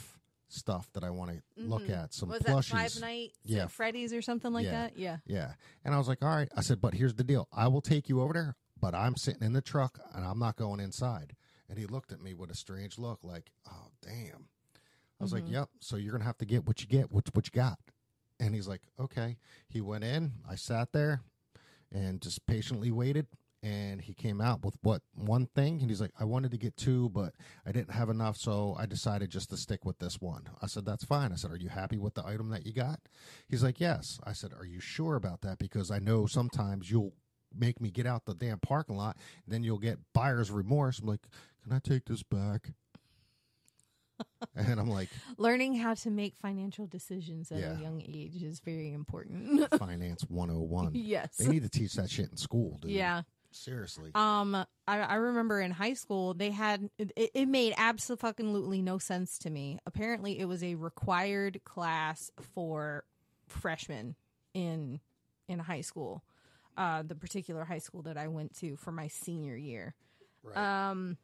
stuff that I want to look Mhm. at. Some Was plushies." that Five Nights Yeah. at Freddy's or something like Yeah. that? Yeah. Yeah. And I was like, "All right." I said, "But here's the deal. I will take you over there, but I'm sitting in the truck and I'm not going inside." And he looked at me with a strange look, like, "Oh, damn." I was Mhm. like, "Yep. So you're gonna have to get what you get. What what you got?" And he's like, "Okay." He went in. I sat there and just patiently waited. And he came out with what one thing, and he's like, "I wanted to get two, but I didn't have enough, so I decided just to stick with this one." I said, "That's fine." I said, "Are you happy with the item that you got?" He's like, "Yes." I said, "Are you sure about that? Because I know sometimes you'll make me get out the damn parking lot, then you'll get buyer's remorse." I'm like, "Can I take this back?" and I'm like, <laughs> Learning how to make financial decisions at Yeah. a young age is very important. <laughs> "Finance 101." yes. They need to teach that shit in school, dude. Yeah. Seriously. Um, I, I remember in high school they had it, it made absolutely no sense to me. Apparently, it was a required class for freshmen in in high school. Uh, the particular high school that I went to for my senior year. Right. Um,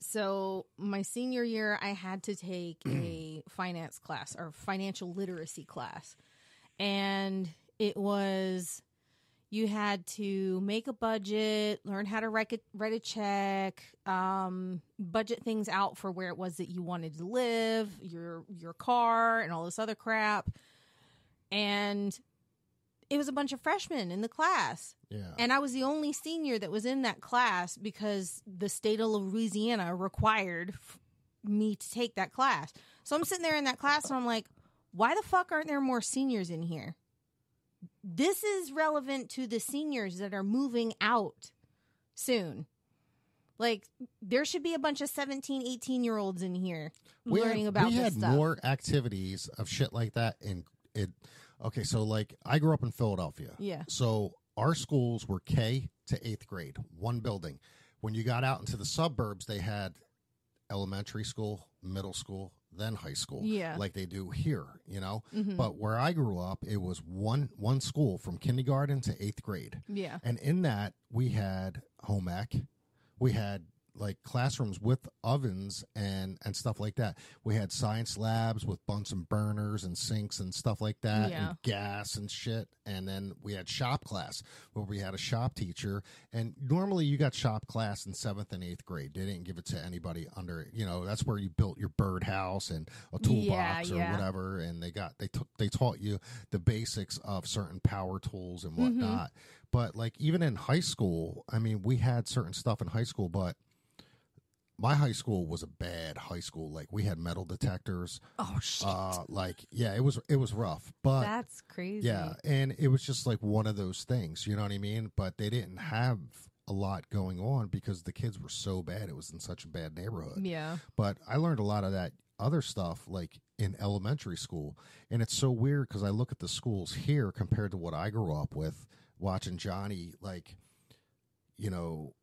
so my senior year, I had to take a <clears throat> finance class or financial literacy class, and it was you had to make a budget, learn how to write a, write a check, um, budget things out for where it was that you wanted to live, your your car, and all this other crap, and it was a bunch of freshmen in the class. yeah. And I was the only senior that was in that class because the state of Louisiana required f- me to take that class. So I'm sitting there in that class and I'm like, why the fuck aren't there more seniors in here? This is relevant to the seniors that are moving out soon. Like, there should be a bunch of 17, 18 year olds in here we learning had, about we this had stuff. more activities of shit like that in it okay so like i grew up in philadelphia Yeah. so our schools were k to eighth grade one building when you got out into the suburbs they had elementary school middle school then high school Yeah. like they do here you know Mhm. but where i grew up it was one one school from kindergarten to eighth grade yeah. and in that we had home ec we had like classrooms with ovens and and stuff like that we had science labs with bunsen burners and sinks and stuff like that Yeah. and gas and shit and then we had shop class where we had a shop teacher and normally you got shop class in seventh and eighth grade they didn't give it to anybody under you know that's where you built your birdhouse and a toolbox or yeah. whatever and they got they took they taught you the basics of certain power tools and Mhm. whatnot but like even in high school i mean we had certain stuff in high school but my high school was a bad high school like we had metal detectors Oh, shit. uh like yeah it was it was rough but That's crazy. yeah and it was just like one of those things you know what i mean but they didn't have a lot going on because the kids were so bad it was in such a bad neighborhood Yeah. but I learned a lot of that other stuff like in elementary school. And it's so weird because I look at the schools here compared to what I grew up with, watching Johnny, like, you know,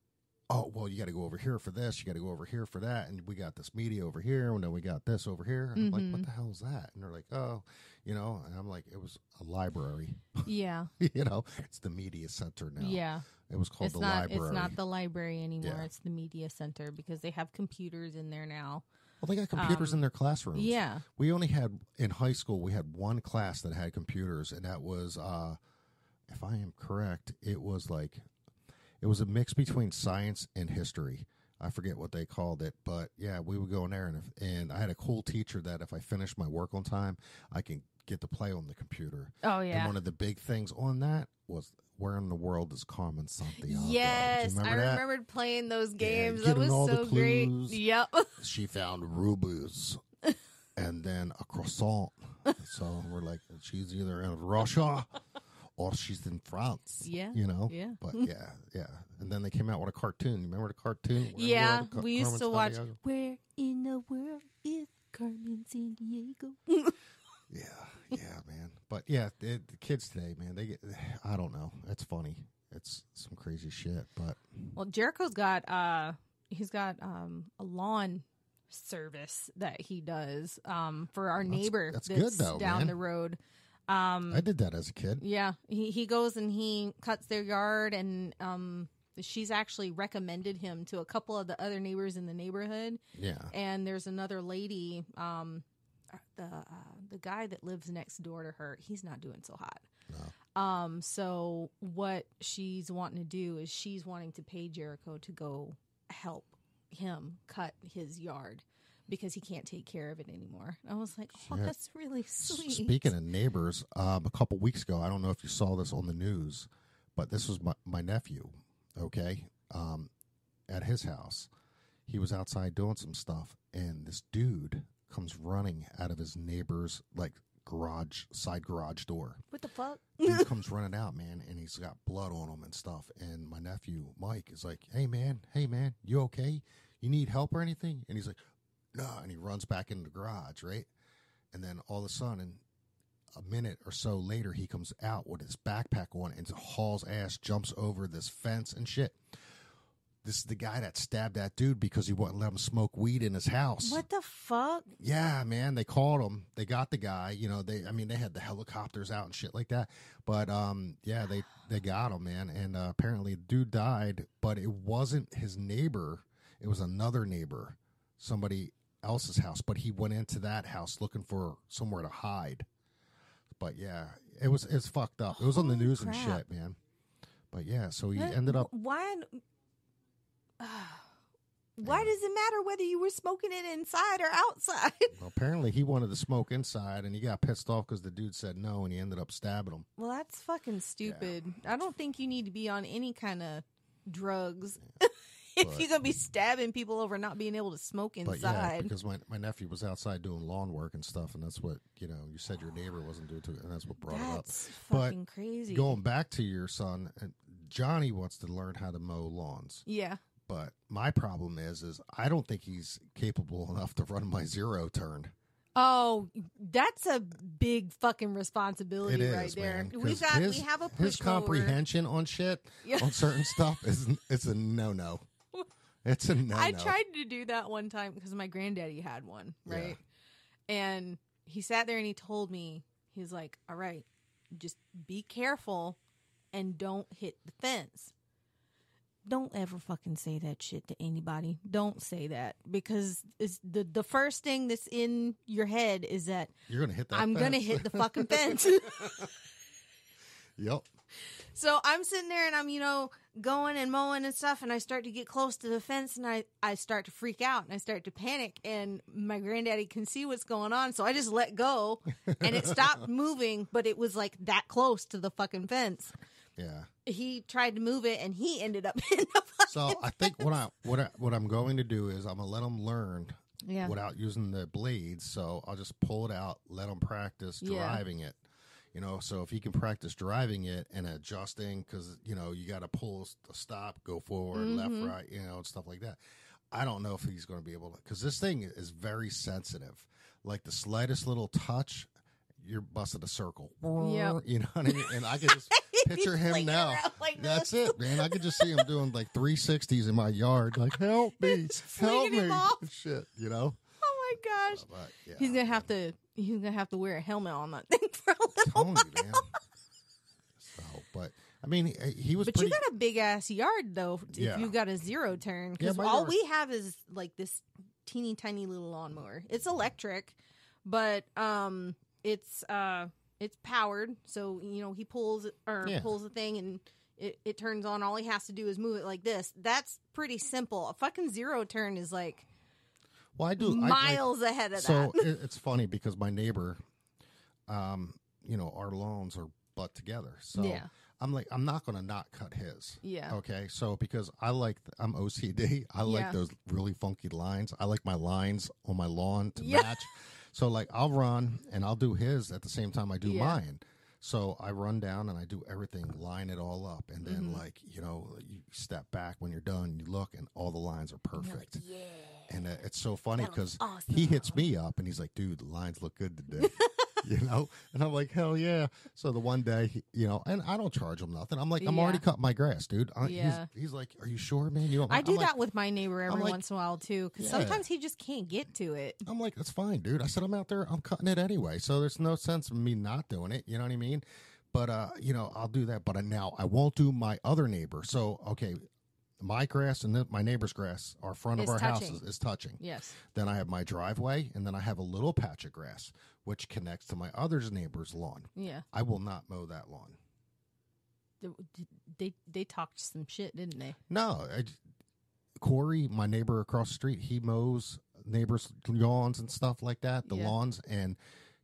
oh well, you got to go over here for this, you got to go over here for that, and we got this media over here, and then we got this over here. And I'm like, Mm-hmm. what the hell is that? And they're like, oh, you know, and I'm like, it was a library. <laughs> Yeah. you know, it's the media center now. Yeah. it was called It's the not library. it's not the library anymore. Yeah. It's the media center because they have computers in there now. well, they got computers in their classrooms. Um, Yeah. We only had in high school we had one class that had computers and that was uh if I am correct, it was like it was a mix between science and history. I forget what they called it, but yeah, we would go in there and if, and I had a cool teacher that if I finished my work on time, I can get to play on the computer. Oh yeah. And one of the big things on that was where in the world is Carmen you Yes, I remember that? remembered playing those games. getting that was so great. Yep. <laughs> she found rubies <laughs> and then a croissant. so we're like, she's either in Russia or she's in France. Yeah, You know? yeah. But yeah, yeah. And then they came out with a cartoon. You remember the cartoon? Where the yeah, Car- we used Carmen to watch. Sandiego? Where in the world is Carmen Sandiego? <laughs> Yeah, yeah, man. But yeah, the, the kids today, man, they get, I don't know. It's funny. It's some crazy shit, but Well, Jericho's got uh he's got um a lawn service that he does um for our neighbor that's good, though, down man. the road. Um I did that as a kid. yeah, he he goes and he cuts their yard and um she's actually recommended him to a couple of the other neighbors in the neighborhood Yeah. and there's another lady um the uh, the guy that lives next door to her he's not doing so hot No. um so what she's wanting to do is she's wanting to pay jericho to go help him cut his yard because he can't take care of it anymore i was like oh Shit. that's really sweet Speaking of neighbors, um, a couple weeks ago, I don't know if you saw this on the news, but this was my, my nephew, okay, um, at his house. He was outside doing some stuff, and this dude comes running out of his neighbor's like garage side garage door. what the fuck Dude <laughs> comes running out, man, and he's got blood on him and stuff. And my nephew Mike is like, "Hey, man, hey, man, you okay? You need help or anything?" And he's like, "No," and he runs back into the garage, right? And then all of a sudden, a minute or so later, he comes out with his backpack on and hauls ass, jumps over this fence and shit. This is the guy that stabbed that dude because he wouldn't let him smoke weed in his house. what the fuck Yeah, man, they called him. They got the guy. You know, they. I mean, they had the helicopters out and shit like that. But um, yeah, they they got him, man. And uh, apparently, the dude died, but it wasn't his neighbor. It was another neighbor, somebody else's house. But he went into that house looking for somewhere to hide. But yeah, it was it's fucked up. It was on the Holy news and shit, man. But yeah, so he ended up. why <sighs> why does it matter whether you were smoking it inside or outside <laughs> Well, apparently, he wanted to smoke inside, and he got pissed off because the dude said no, and he ended up stabbing him. Well, that's fucking stupid. I don't think you need to be on any kind of drugs <laughs> if But- you're gonna be stabbing people over not being able to smoke But yeah, inside. because my, my nephew was outside doing lawn work and stuff, and that's what you know. You said your neighbor wasn't doing to it, and that's what brought that's it up. But fucking crazy. Going back to your son, uh, Johnny wants to learn how to mow lawns, yeah. but my problem is, is I don't think he's capable <laughs> enough to run my zero turn. Oh, that's a big fucking responsibility is, right there. man. We've got his, we have a push his comprehension on shit Yeah. on certain <laughs> stuff is it's a no no. <laughs> It's a no. I tried to do that one time because my granddaddy had one, Yeah. right? And he sat there and he told me, he's like, "All right, just be careful and don't hit the fence." Don't ever fucking say that shit to anybody. Don't say that because it's the the first thing that's in your head is that You're gonna hit that. I'm gonna hit the fucking <laughs> fence. Yep. So I'm sitting there and I'm, you know, going and mowing and stuff, and I start to get close to the fence and I, I start to freak out and I start to panic, and my granddaddy can see what's going on, so I just let go and it stopped <laughs> moving, but it was like that close to the fucking fence. Yeah. He tried to move it and he ended up <laughs> in the fucking So I think what I what I, what I'm going to do is I'm gonna let him learn Yeah. without using the blades. So I'll just pull it out, let him practice Yeah. driving it. You know, so if he can practice driving it and adjusting, because you know you got to pull the stop, go forward, left, Mhm. right, you know, and stuff like that. I don't know if he's going to be able to, because this thing is very sensitive. Like the slightest little touch, you're busted a circle. Yep. <laughs> You know what I mean? And I can just <laughs> picture him now. like That's it, man. I could just see him doing like 360s in my yard, like help me, <laughs> help me, shit, you know. Oh my gosh. But yeah, He's gonna have to. He's gonna have to wear a helmet on that thing for a little. telling you, man. So, but I mean, he, he was But pretty. you got a big ass yard though. Yeah. If you got a zero turn, because my all yard- we have is like this teeny tiny little lawnmower. It's electric, but um, it's uh, it's powered. So you know he pulls it or Yeah. pulls the thing and. It, it turns on. All he has to do is move it like this. That's pretty simple. A fucking zero turn is like well, I do I, miles ahead of so that. it, it's funny because my neighbor, um, you know, our lawns are butt together. So Yeah. I'm like, I'm not going to not cut his. Yeah. Okay. So because I like, I'm OCD. <laughs> I like Yeah. those really funky lines. I like my lines on my lawn to Yeah. match. So like, I'll run and I'll do his at the same time I do Yeah. mine. So I run down and I do everything, line it all up, and then Mm-hmm. like you know, you step back when you're done, you look, and all the lines are perfect. yeah. And uh, it's so funny because he hits me up and he's like, dude, the lines look good today. <laughs> <laughs> you know? And I'm like, hell yeah. So the one day, he, you know, and I don't charge him nothing. I'm like, I'm already cutting my grass, dude. I, Yeah. he's, he's like, are you sure, man? You don't, I do I'm like- that with my neighbor every like- once in a while too, because Yeah. sometimes he just can't get to it. I'm like, that's fine, dude. I said, I'm out there, I'm cutting it anyway. So there's no sense of me not doing it. You know what I mean? But, uh, you know, I'll do that. But now I won't do my other neighbor. So, okay, my grass and then my neighbor's grass, our front of Is our touching. is, is touching. Yes. Then I have my driveway, and then I have a little patch of grass which connects to my other neighbor's lawn. Yeah. I will not mow that lawn. They they, they talked some shit, didn't they? No, I, Corey, my neighbor across the street, he mows neighbors' lawns and stuff like that, the Yeah. lawns, and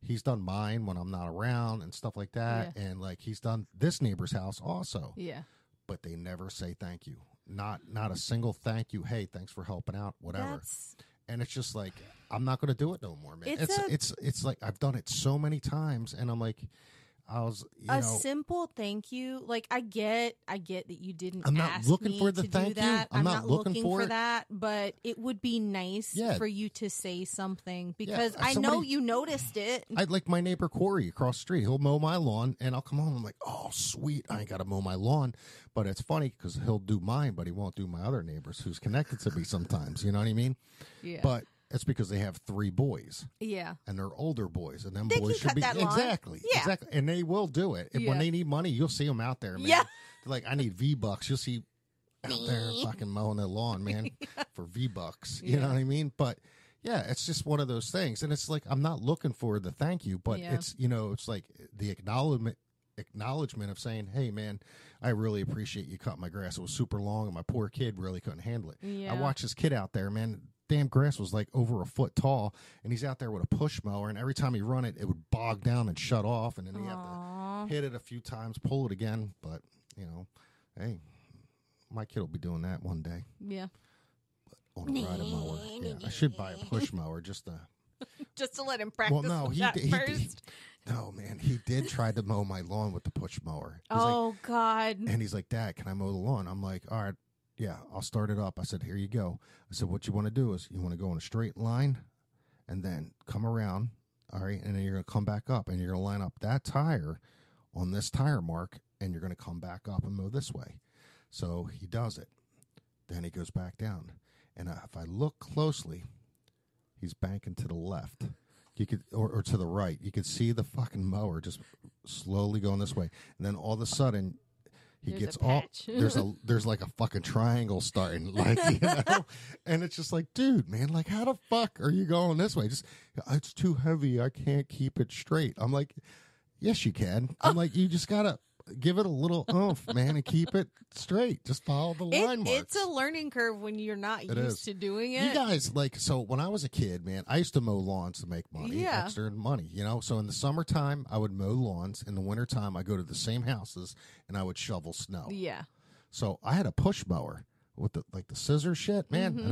he's done mine when I'm not around and stuff like that. And like he's done this neighbor's house also, Yeah. but they never say thank you. Not not a single thank you. Hey, thanks for helping out, whatever. That's and it's just like I'm not going to do it no more, man. It's It's a- it's it's like I've done it so many times, and I'm like, I was, you a know, simple thank you. Like I get, I get that you didn't. I'm not ask looking me for the to do thank you. that. I'm not looking for it. that, but it would be nice Yeah. for you to say something because if I know you noticed it. I like my neighbor Corey across the street. He'll mow my lawn, and I'll come home. I'm like, oh, sweet, I ain't got to mow my lawn. But it's funny because he'll do mine, but he won't do my other neighbors who's connected to me sometimes. You know what I mean? Yeah. But it's because they have three boys, yeah. and they're older boys, and them They boys can should cut be that exactly, Yeah. exactly, and they will do it. And when Yeah. they need money, you'll see them out there, man. Yeah. They're like, I need V bucks. You'll see out there fucking mowing their lawn, man, <laughs> for V bucks. You know what I mean? But yeah, it's just one of those things, and it's like I'm not looking for the thank you, but Yeah. it's you know, it's like the acknowledgement acknowledgement of saying, "Hey, man, I really appreciate you cutting my grass. It was super long, and my poor kid really couldn't handle it." Yeah. I watched this kid out there, man. Damn grass was like over a foot tall, and he's out there with a push mower, and every time he run it, it would bog down and shut off, and then he had to hit it a few times, pull it again. But you know, hey, my kid will be doing that one day Yeah. on a rider mower. Yeah, I should buy a push mower just to. <laughs> Just to let him practice Well, no, he that did, he first. did. <laughs> No, man, he did try to mow my lawn with the push mower. He's like, oh God. and he's like, Dad, can I mow the lawn? I'm like, all right, yeah, I'll start it up. I said, here you go. I said, what you want to do is you want to go in a straight line and then come around, all right, and then you're going to come back up and you're going to line up that tire on this tire mark and you're going to come back up and mow this way. So he does it. Then he goes back down. And if I look closely, he's banking to the left. You could, or, or to the right. You could see the fucking mower just slowly going this way, and then all of a sudden, he There's gets all there's a <laughs> there's like a fucking triangle starting, like you know, <laughs> and it's just like, dude, man, like how the fuck are you going this way? Just it's too heavy. I can't keep it straight. I'm like, yes, you can. I'm oh. like, you just gotta give it a little oomph, man, and keep it straight. Just follow the It- line marks. it's a learning curve when you're not It used is. to doing it. You guys like so when I was a kid, man, I used to mow lawns to make money, Yeah. extra money, you know. So in the summertime, I would mow lawns. In the wintertime, I go to the same houses and I would shovel snow. yeah. So I had a push mower with the like the scissor shit, man, Mm-hmm.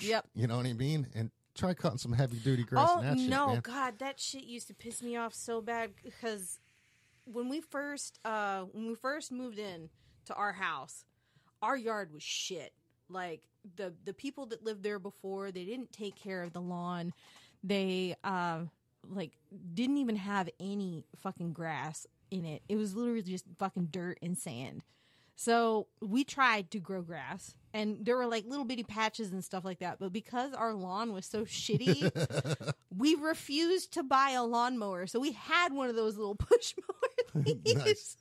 Yep. I, <laughs> you know what I mean, and try cutting some heavy duty grass Oh and shit, no, man. God, that shit used to piss me off so bad because when we first uh when we first moved in to our house, our yard was shit. Like the the people that lived there before, they didn't take care of the lawn. They uh like didn't even have any fucking grass in it. It was literally just fucking dirt and sand. So we tried to grow grass and there were like little bitty patches and stuff like that. But because our lawn was so shitty, <laughs> we refused to buy a lawnmower. So we had one of those little <laughs> push mower things. <laughs> Nice.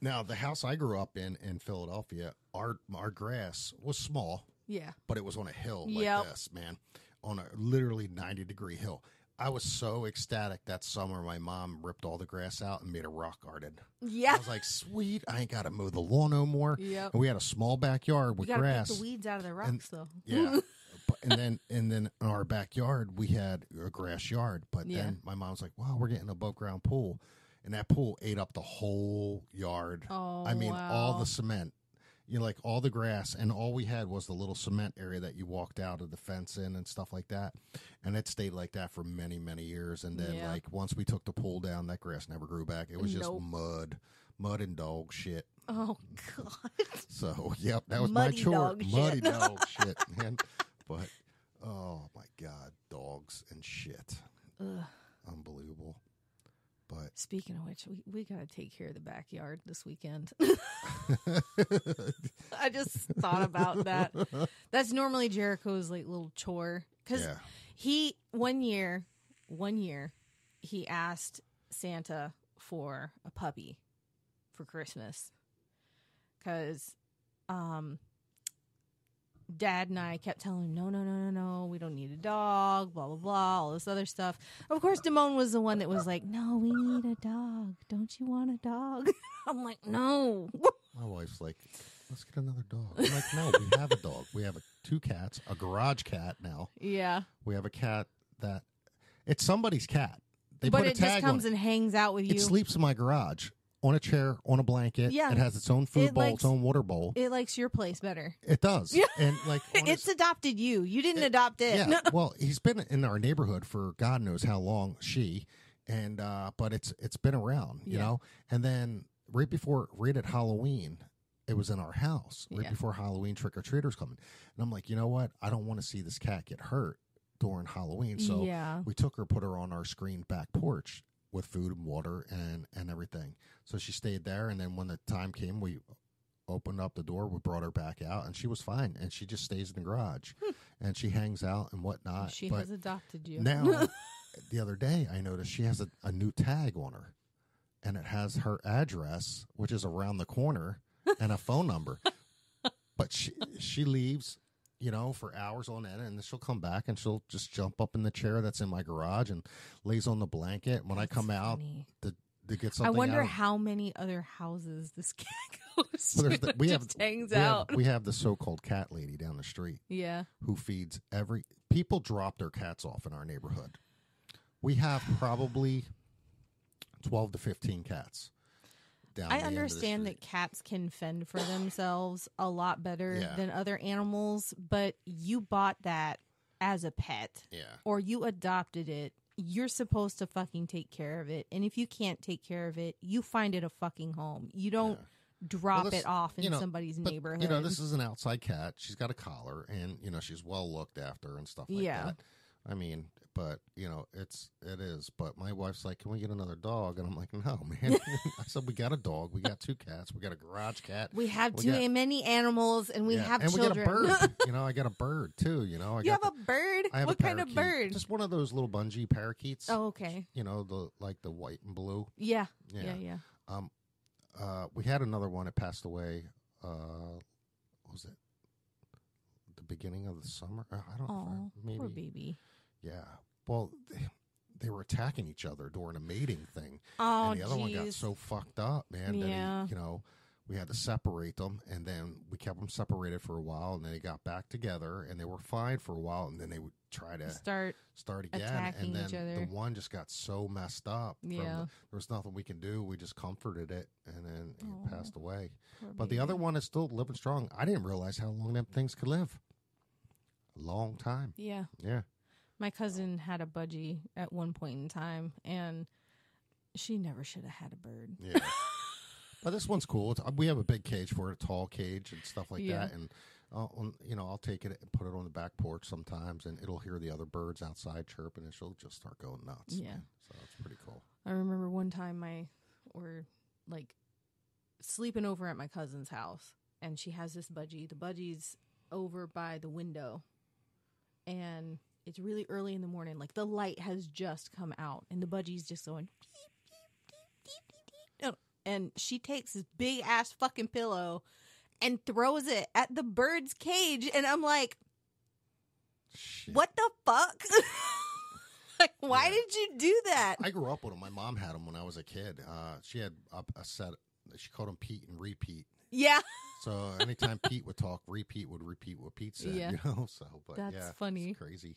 Now, the house I grew up in in Philadelphia, our our grass was small, Yeah. but it was on a hill like Yep. this, man, on a literally 90 degree hill. I was so ecstatic that summer. My mom ripped all the grass out and made a rock garden. Yeah. I was like, sweet, I ain't got to mow the lawn no more. Yep. And we had a small backyard with grass. the weeds out of the rocks though. Yeah. <laughs> And then and then in our backyard we had a grass yard. But Yeah. then my mom was like, Wow, we're getting an above ground pool. And that pool ate up the whole yard. Oh, I mean all the cement. You know, like all the grass and all we had was the little cement area that you walked out of the fence in and stuff like that. And it stayed like that for many, many years. And then Yeah. like once we took the pool down, that grass never grew back. It was just mud. Mud and dog shit. Oh god. So, yep, that was Muddy my chore. dog shit. Muddy <laughs> dog shit, man. But oh my god, dogs and shit, Ugh. unbelievable. But Speaking of which, we, we gotta take care of the backyard this weekend. <laughs> I just thought about that. <laughs> That's normally Jericho's like little chore because yeah, he one year, one year, he asked Santa for a puppy for Christmas because, um, Dad and I kept telling him, no, no, no, no, no, we don't need a dog, blah, blah, blah, all this other stuff. Of course, Damone was the one that was like, no, we need a dog. Don't you want a dog? <laughs> I'm like, no. my wife's like, let's get another dog. I'm like, no, we have a dog. We have a, two cats, a garage cat now. yeah. We have a cat that it's somebody's cat. They but put a it tag just comes on and hangs out with you. It sleeps in my garage on a chair, on a blanket. Yeah. it has its own food It bowl, likes- its own water bowl. it likes your place better. It does, Yeah. and like on <laughs> It's its- adopted you. You didn't adopt it. Yeah. <laughs> well, he's been in our neighborhood for God knows how long. She and uh but it's it's been around, you Yeah. know. And then right before right at Halloween, it was in our house. Right Yeah. before Halloween, trick or treaters coming, and I'm like, you know what? I don't want to see this cat get hurt during Halloween. So yeah. we took her, put her on our screened back porch with food and water and and everything. So she stayed there, and then when the time came, we opened up the door. We brought her back out, and she was fine. And she just stays in the garage, hmm. and she hangs out and whatnot. She but has adopted you. now, <laughs> the other day, I noticed she has a, a new tag on her, and it has her address, which is around the corner, and a phone number. <laughs> But she she leaves, you know, for hours on end, and then she'll come back and she'll just jump up in the chair that's in my garage and lays on the blanket. When I That's come out funny. to get I wonder out how many other houses this cat <laughs> goes Well, to. the- we have hangs we have- we have the so-called cat lady down the street yeah. who feeds every people drop their cats off in our neighborhood. We have probably 12 to 15 cats. Down I the end of the understand that cats can fend for themselves a lot better Yeah. than other animals, but you bought that as a pet Yeah. or you adopted it. You're supposed to fucking take care of it. And if you can't take care of it, you find it a fucking home. You don't Yeah. drop Well, this- it off in you know, somebody's But, neighborhood. You know, this is an outside cat. She's got a collar and, you know, she's well looked after and stuff like Yeah. that. I mean, but, you know, it's, it is. But my wife's like, can we get another dog? And I'm like, no, <laughs> man. I said, we got a dog. We got two cats. We got a garage cat. we have we too got- many animals and we Yeah, have and children. we got a bird. <laughs> you know, I got a bird too. You know, I you have a bird? Have what a kind of bird? Just one of those little budgie parakeets. oh, okay. You know, the like the white and blue. Yeah. Yeah. Yeah, yeah. Um, uh, we had another one It passed away. Uh, what was it the beginning of the summer? I don't know. Oh, maybe. poor baby. Yeah. Well, they, they were attacking each other during a mating thing, Oh, and the other one got so fucked up, man. Yeah. That he, you know, we had to separate them, and then we kept them separated for a while, and then they got back together, and they were fine for a while, and then they would try to Start. start again, and then the one just got so messed up. From Yeah. the, there was nothing we can do. We just comforted it, and then it passed away. poor But the other one is still living strong. I didn't realize how long them things could live. A long time. Yeah. Yeah. My cousin had a budgie at one point in time, and she never should have had a bird. Yeah. <laughs> But this one's cool. It's, we have a big cage for it, a tall cage and stuff like Yeah. that. And I'll, you know, I'll take it and put it on the back porch sometimes, and it'll hear the other birds outside chirping, and she'll just start going nuts. Yeah. So it's pretty cool. I remember one time my or like sleeping over at my cousin's house and she has this budgie. The budgie's over by the window and it's really early in the morning. Like the light has just come out and the budgie's just going beep, beep, beep, beep, beep, beep. And she takes this big ass fucking pillow and throws it at the bird's cage and I'm like, Shit. what the fuck? <laughs> like, why Yeah. did you do that? I grew up with them. My mom had them when I was a kid. Uh, she had a, a set. She called them Pete and Repeat. yeah. <laughs> So anytime Pete would talk, Repeat would repeat what Pete said. Yeah. You know. <laughs> So, but That's yeah, funny. It's crazy.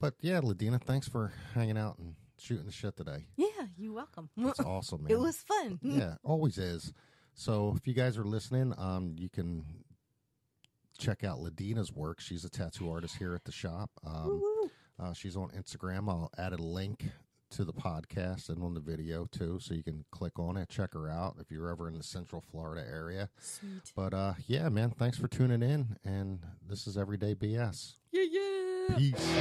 But yeah, LaDeanna, thanks for hanging out and shooting the shit today. Yeah, you're welcome. It's <laughs> awesome, man. It was fun. <laughs> yeah, always is. So if you guys are listening, um, you can check out LaDeanna's work. She's a tattoo artist here at the shop. Um, uh, she's on Instagram. I'll add a link to the podcast and on the video too, so you can click on it, check her out if you're ever in the Central Florida area. Sweet. But uh, yeah, man, thanks for tuning in. And this is Everyday BS. Yeah, yeah. Peace.